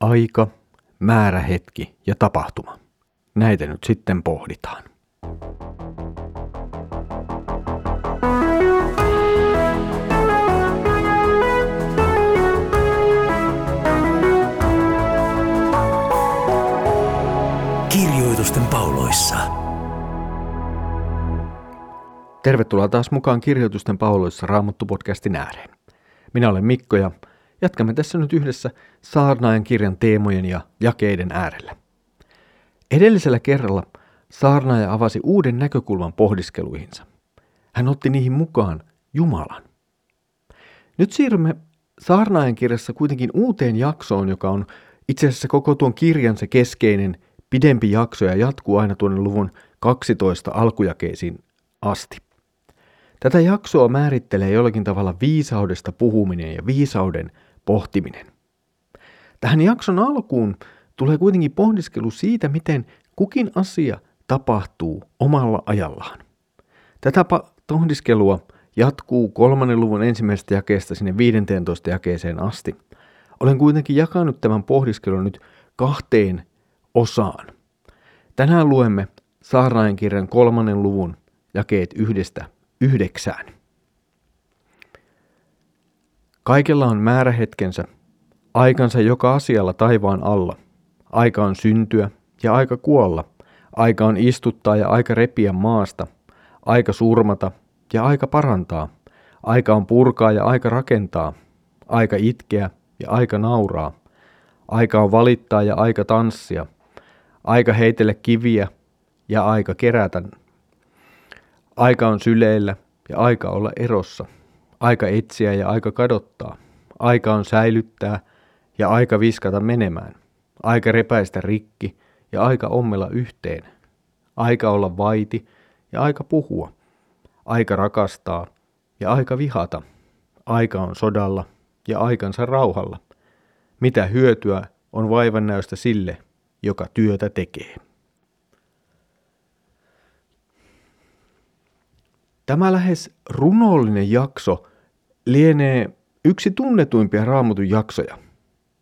Aika, määrähetki ja tapahtuma. Näitä nyt sitten pohditaan. Kirjoitusten pauloissa. Tervetuloa taas mukaan Kirjoitusten pauloissa Raamattu-podcastin ääreen. Minä olen Mikko ja jatkamme tässä nyt yhdessä Saarnaajan kirjan teemojen ja jakeiden äärellä. Edellisellä kerralla Saarnaaja avasi uuden näkökulman pohdiskeluihinsa. Hän otti niihin mukaan Jumalan. Nyt siirrymme Saarnaajan kirjassa kuitenkin uuteen jaksoon, joka on itse asiassa koko tuon kirjan se keskeinen pidempi jakso ja jatkuu aina tuonne luvun 12 alkujakeisiin asti. Tätä jaksoa määrittelee jollakin tavalla viisaudesta puhuminen ja viisauden pohtiminen. Tähän jakson alkuun tulee kuitenkin pohdiskelu siitä, miten kukin asia tapahtuu omalla ajallaan. Tätä pohdiskelua jatkuu kolmannen luvun ensimmäisestä jakeesta sinne 15 jakeeseen asti. Olen kuitenkin jakanut tämän pohdiskelun nyt kahteen osaan. Tänään luemme Saarnaajan kirjan kolmannen luvun jakeet yhdestä yhdeksään. Kaikella on määrähetkensä, aikansa joka asialla taivaan alla. Aika on syntyä ja aika kuolla. Aika on istuttaa ja aika repiä maasta. Aika surmata ja aika parantaa. Aika on purkaa ja aika rakentaa. Aika itkeä ja aika nauraa. Aika on valittaa ja aika tanssia. Aika heitellä kiviä ja aika kerätä Aika on syleillä ja aika olla erossa. Aika etsiä ja aika kadottaa. Aika on säilyttää ja aika viskata menemään. Aika repäistä rikki ja aika ommella yhteen. Aika olla vaiti ja aika puhua. Aika rakastaa ja aika vihata. Aika on sodalla ja aikansa rauhalla. Mitä hyötyä on vaivannäöstä sille, joka työtä tekee. Tämä lähes runollinen jakso lienee yksi tunnetuimpia raamatun jaksoja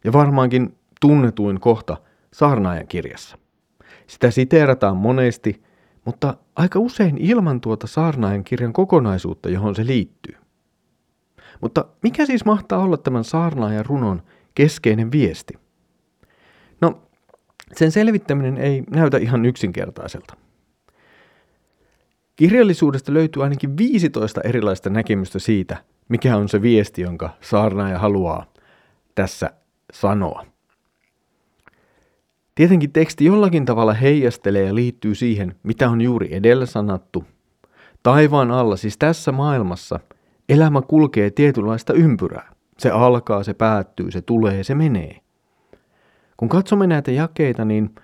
ja varmaankin tunnetuin kohta saarnaajan kirjassa. Sitä siteerataan monesti, mutta aika usein ilman tuota saarnaajan kirjan kokonaisuutta, johon se liittyy. Mutta mikä siis mahtaa olla tämän saarnaajan runon keskeinen viesti? No, sen selvittäminen ei näytä ihan yksinkertaiselta. Kirjallisuudesta löytyy ainakin 15 erilaista näkemystä siitä, mikä on se viesti, jonka saarnaaja haluaa tässä sanoa. Tietenkin teksti jollakin tavalla heijastelee ja liittyy siihen, mitä on juuri edellä sanottu. Taivaan alla, siis tässä maailmassa, elämä kulkee tietynlaista ympyrää. Se alkaa, se päättyy, se tulee, se menee. Kun katsomme näitä jakeita, niin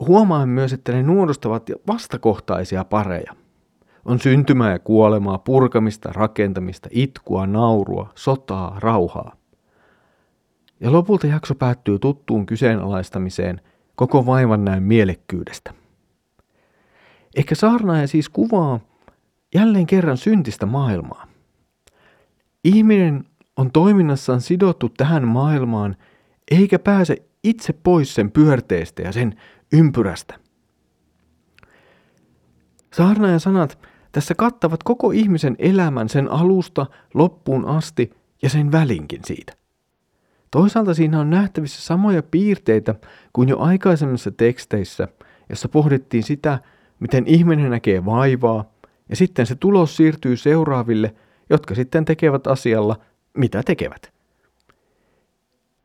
huomaamme myös, että ne nuodostavat vastakohtaisia pareja – on syntymää ja kuolemaa, purkamista, rakentamista, itkua, naurua, sotaa, rauhaa. Ja lopulta jakso päättyy tuttuun kyseenalaistamiseen koko vaivan näin mielekkyydestä. Ehkä saarnaaja siis kuvaa jälleen kerran syntistä maailmaa. Ihminen on toiminnassaan sidottu tähän maailmaan eikä pääse itse pois sen pyörteestä ja sen ympyrästä. Saarnaajan sanat tässä kattavat koko ihmisen elämän sen alusta loppuun asti ja sen välinkin siitä. Toisaalta siinä on nähtävissä samoja piirteitä kuin jo aikaisemmissa teksteissä, jossa pohdittiin sitä, miten ihminen näkee vaivaa, ja sitten se tulos siirtyy seuraaville, jotka sitten tekevät asialla, mitä tekevät.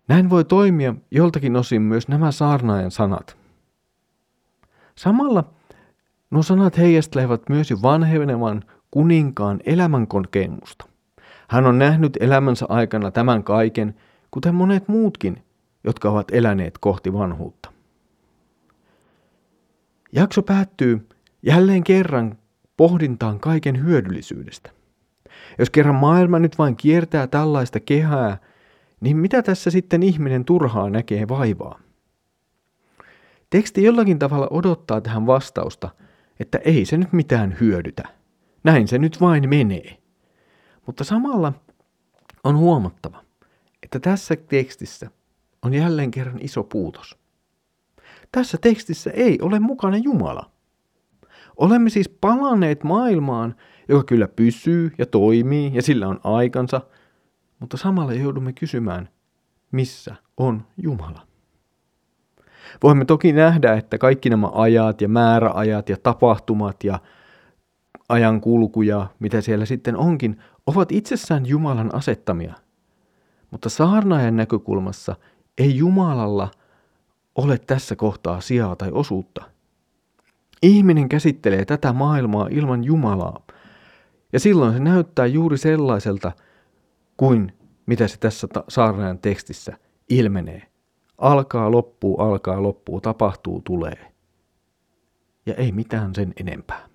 Näin voi toimia joltakin osin myös nämä saarnaajan sanat. Samalla Nuo sanat heijastelevat myös vanhenevan kuninkaan elämän kokemusta. Hän on nähnyt elämänsä aikana tämän kaiken, kuten monet muutkin, jotka ovat eläneet kohti vanhuutta. Jakso päättyy jälleen kerran pohdintaan kaiken hyödyllisyydestä. Jos kerran maailma nyt vain kiertää tällaista kehää, niin mitä tässä sitten ihminen turhaa näkee vaivaa? Teksti jollakin tavalla odottaa tähän vastausta – että ei se nyt mitään hyödytä. Näin se nyt vain menee. Mutta samalla on huomattava, että tässä tekstissä on jälleen kerran iso puutos. Tässä tekstissä ei ole mukana Jumala. Olemme siis palanneet maailmaan, joka kyllä pysyy ja toimii ja sillä on aikansa, mutta samalla joudumme kysymään, missä on Jumala. Voimme toki nähdä, että kaikki nämä ajat ja määräajat ja tapahtumat ja ajan kulku ja mitä siellä sitten onkin, ovat itsessään Jumalan asettamia. Mutta saarnaajan näkökulmassa ei Jumalalla ole tässä kohtaa sijaa tai osuutta. Ihminen käsittelee tätä maailmaa ilman Jumalaa, ja silloin se näyttää juuri sellaiselta kuin mitä se tässä saarnaajan tekstissä ilmenee. Alkaa, loppuu, alkaa, loppuu, tapahtuu, tulee. Ja ei mitään sen enempää.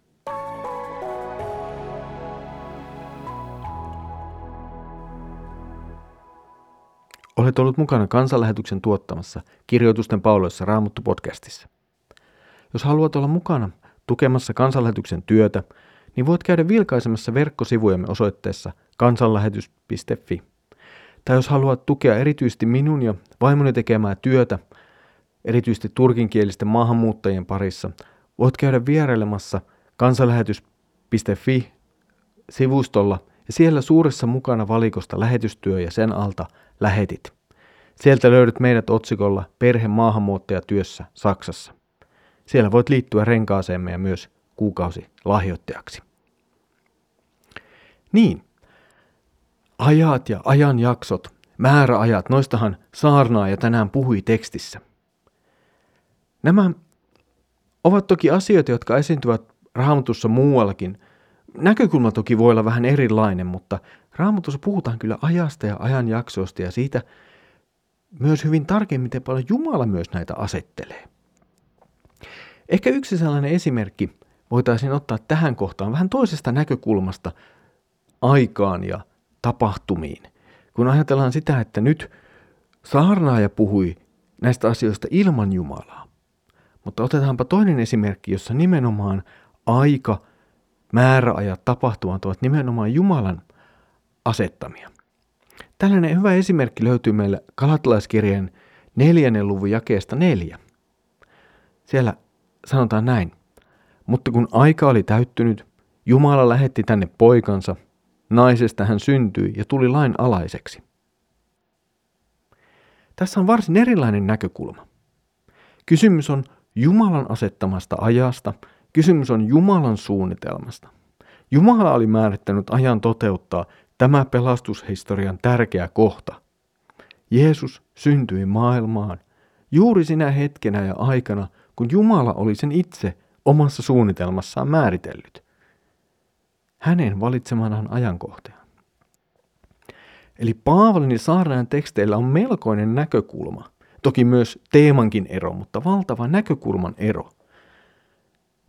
Olet ollut mukana kansanlähetyksen tuottamassa kirjoitusten pauloissa Raamuttu podcastissa. Jos haluat olla mukana tukemassa kansanlähetyksen työtä, niin voit käydä vilkaisemassa verkkosivujemme osoitteessa kansanlähetys.fi. Tai jos haluat tukea erityisesti minun ja vaimoni tekemää työtä, erityisesti turkinkielisten maahanmuuttajien parissa, voit käydä vierailemassa kansanlähetys.fi sivustolla ja siellä suuressa mukana valikosta lähetystyö ja sen alta lähetit. Sieltä löydät meidät otsikolla Perhe maahanmuuttajatyössä Saksassa. Siellä voit liittyä renkaaseemme ja myös kuukausi lahjoittajaksi. Niin, ajat ja ajanjaksot, määräajat, noistahan saarnaa ja tänään puhui tekstissä. Nämä ovat toki asioita, jotka esiintyvät raamatussa muuallakin. Näkökulma toki voi olla vähän erilainen, mutta raamatussa puhutaan kyllä ajasta ja ajanjaksoista ja siitä myös hyvin tarkemmin, miten paljon Jumala myös näitä asettelee. Ehkä yksi sellainen esimerkki voitaisiin ottaa tähän kohtaan vähän toisesta näkökulmasta aikaan ja tapahtumiin. Kun ajatellaan sitä, että nyt saarnaaja puhui näistä asioista ilman Jumalaa. Mutta otetaanpa toinen esimerkki, jossa nimenomaan aika, määräajat, tapahtumat ovat nimenomaan Jumalan asettamia. Tällainen hyvä esimerkki löytyy meille Kalatalaiskirjeen neljännen luvun jakeesta neljä. Siellä sanotaan näin. Mutta kun aika oli täyttynyt, Jumala lähetti tänne poikansa, naisesta hän syntyi ja tuli lain alaiseksi. Tässä on varsin erilainen näkökulma. Kysymys on Jumalan asettamasta ajasta, kysymys on Jumalan suunnitelmasta. Jumala oli määrittänyt ajan toteuttaa tämä pelastushistorian tärkeä kohta. Jeesus syntyi maailmaan juuri sinä hetkenä ja aikana, kun Jumala oli sen itse omassa suunnitelmassaan määritellyt. Hänen valitsemanaan ajankohtaan. Eli Paavalin ja Saarnajan teksteillä on melkoinen näkökulma. Toki myös teemankin ero, mutta valtava näkökulman ero.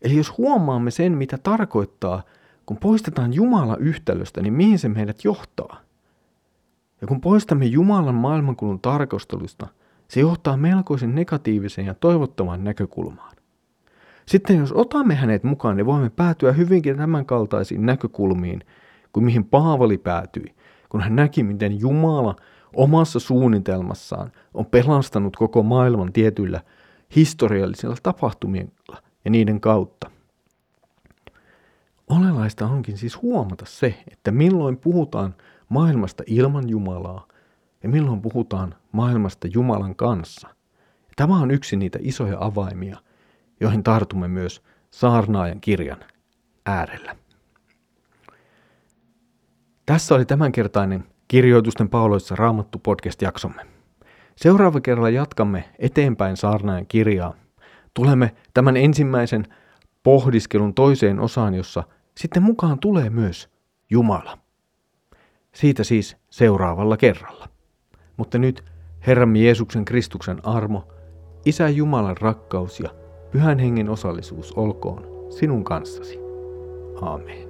Eli jos huomaamme sen, mitä tarkoittaa, kun poistetaan Jumala yhtälöstä, niin mihin se meidät johtaa? Ja kun poistamme Jumalan maailmankulun tarkastelusta, se johtaa melkoisen negatiiviseen ja toivottomaan näkökulmaan. Sitten jos otamme hänet mukaan, niin voimme päätyä hyvinkin tämänkaltaisiin näkökulmiin kuin mihin Paavali päätyi, kun hän näki, miten Jumala omassa suunnitelmassaan on pelastanut koko maailman tietyillä historiallisilla tapahtumilla ja niiden kautta. Olelaista onkin siis huomata se, että milloin puhutaan maailmasta ilman Jumalaa ja milloin puhutaan maailmasta Jumalan kanssa. Tämä on yksi niitä isoja avaimia, joihin tartumme myös saarnaajan kirjan äärellä. Tässä oli tämänkertainen Kirjoitusten pauloissa raamattu podcast-jaksomme. Seuraava kerralla jatkamme eteenpäin saarnaajan kirjaa. Tulemme tämän ensimmäisen pohdiskelun toiseen osaan, jossa sitten mukaan tulee myös Jumala. Siitä siis seuraavalla kerralla. Mutta nyt Herramme Jeesuksen Kristuksen armo, Isä Jumalan rakkaus ja Pyhän Hengen osallisuus olkoon sinun kanssasi. Aamen.